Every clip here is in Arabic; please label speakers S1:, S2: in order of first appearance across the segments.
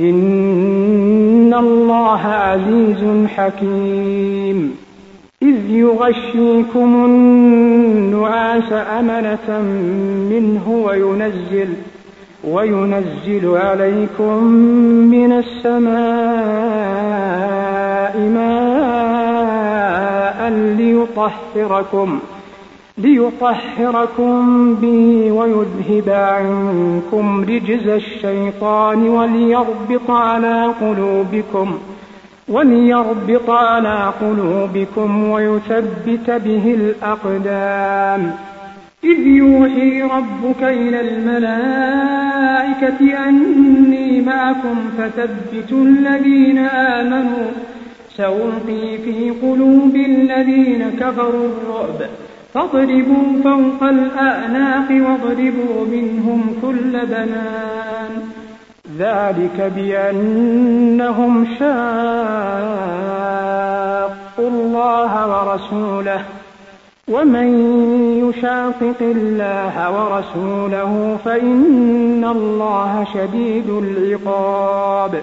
S1: إن الله عزيز حكيم إذ يغشيكم النعاس أمنة منه وينزل وينزل عليكم من السماء ماء ليطهركم ۖ ليطهركم به ويذهب عنكم رجز الشيطان وليربط على قلوبكم وليربط على قلوبكم ويثبت به الأقدام. إذ يوحي ربك إلى الملائكة أني معكم فثبتوا الذين آمنوا. سألقي في قلوب الذين كفروا الرعب. فاضربوا فوق الأعناق واضربوا منهم كل بنان. ذلك بأنهم شاقوا الله ورسوله ومن يشاقق الله ورسوله فإن الله شديد العقاب.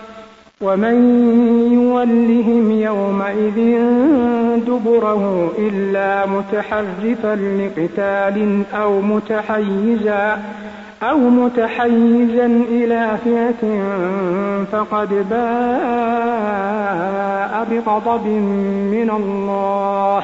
S1: ومن يولهم يومئذ دبره إلا متحرفا لقتال أو متحيزا أو متحيزا إلى فئة فقد باء بغضب من الله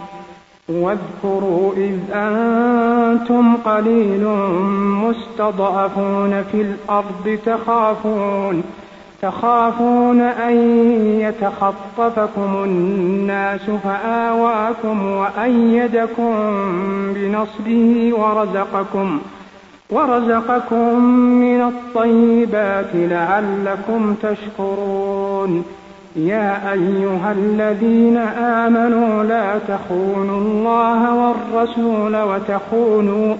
S1: واذكروا إذ أنتم قليل مستضعفون في الأرض تخافون تخافون أن يتخطفكم الناس فآواكم وأيدكم بنصره ورزقكم ورزقكم من الطيبات لعلكم تشكرون. يا أيها الذين آمنوا لا تخونوا الله والرسول وتخونوا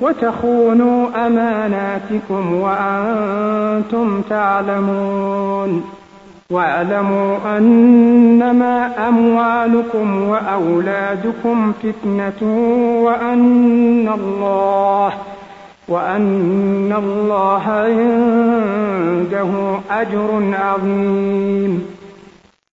S1: وتخونوا أماناتكم وأنتم تعلمون. واعلموا أنما أموالكم وأولادكم فتنة وأن الله وأن الله عنده أجر عظيم.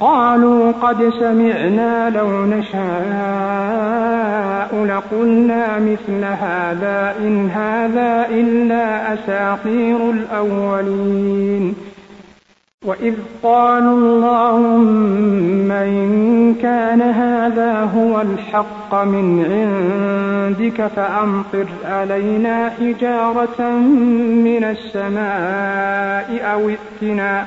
S1: قالوا قد سمعنا لو نشاء لقلنا مثل هذا إن هذا إلا أساطير الأولين. وإذ قالوا اللهم إن كان هذا هو الحق من عندك فأمطر علينا حجارة من السماء أو ائتنا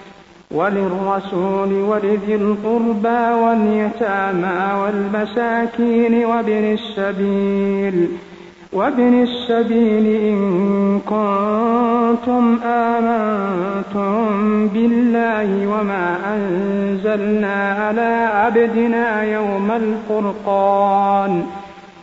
S1: وللرسول ولذي القربى واليتامى والمساكين وابن السبيل وابن السبيل إن كنتم آمنتم بالله وما أنزلنا على عبدنا يوم الفرقان.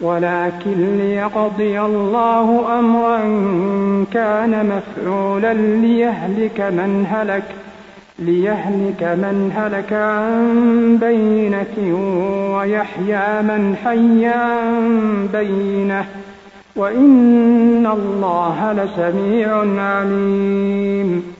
S1: ولكن ليقضي الله أمرا كان مفعولا ليهلك من هلك ليهلك من هلك عن بينة ويحيى من حي عن بينة وإن الله لسميع عليم.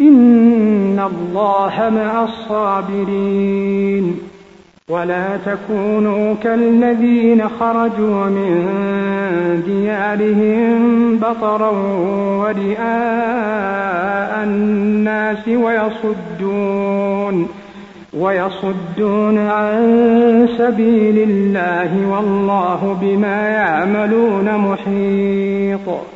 S1: إن الله مع الصابرين ولا تكونوا كالذين خرجوا من ديارهم بطرا ورئاء الناس ويصدون ويصدون عن سبيل الله والله بما يعملون محيط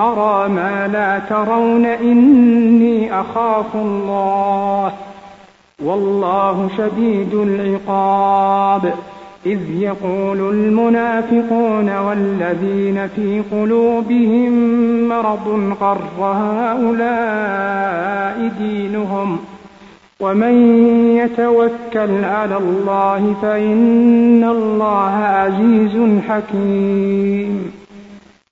S1: أرى ما لا ترون إني أخاف الله. والله شديد العقاب. إذ يقول المنافقون والذين في قلوبهم مرض غر هؤلاء دينهم ۖ. ومن يتوكل على الله فإن الله عزيز حكيم.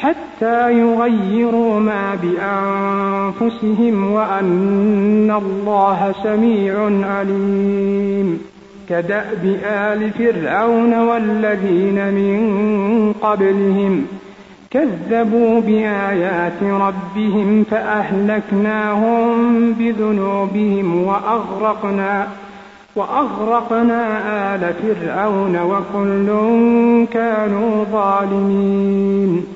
S1: حتى يغيروا ما بأنفسهم وأن الله سميع عليم. كدأب آل فرعون والذين من قبلهم كذبوا بآيات ربهم فأهلكناهم بذنوبهم وأغرقنا وأغرقنا آل فرعون وكل كانوا ظالمين.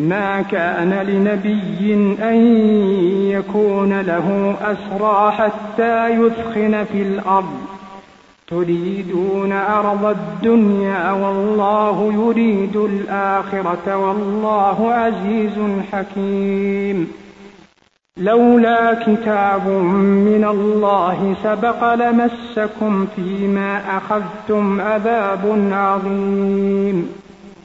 S1: ما كان لنبي أن يكون له أسرى حتى يثخن في الأرض. تريدون عرض الدنيا والله يريد الآخرة والله عزيز حكيم. لولا كتاب من الله سبق لمسكم فيما أخذتم عذاب عظيم.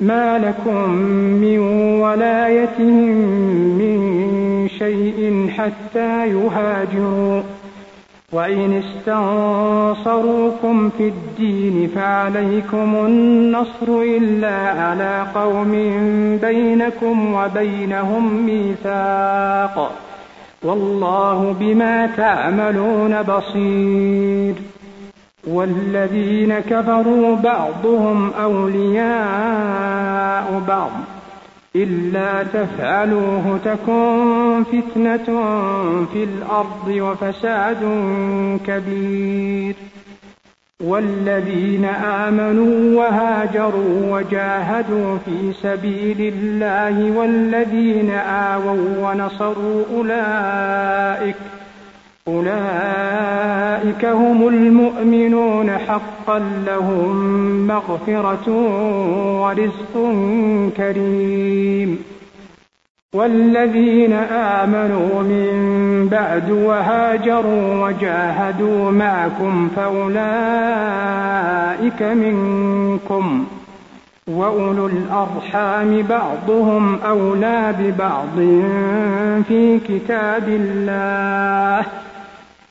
S1: ما لكم من ولايتهم من شيء حتى يهاجروا. وإن استنصروكم في الدين فعليكم النصر إلا على قوم بينكم وبينهم ميثاق. والله بما تعملون بصير. والذين كفروا بعضهم أولياء بعض. إلا تفعلوه تكن فتنة في الأرض وفساد كبير. والذين آمنوا وهاجروا وجاهدوا في سبيل الله والذين آووا ونصروا أولئك ۖ أولئك هم المؤمنون حقا لهم مغفرة ورزق كريم. والذين آمنوا من بعد وهاجروا وجاهدوا معكم فأولئك منكم. وأولو الأرحام بعضهم أولى ببعض في كتاب الله.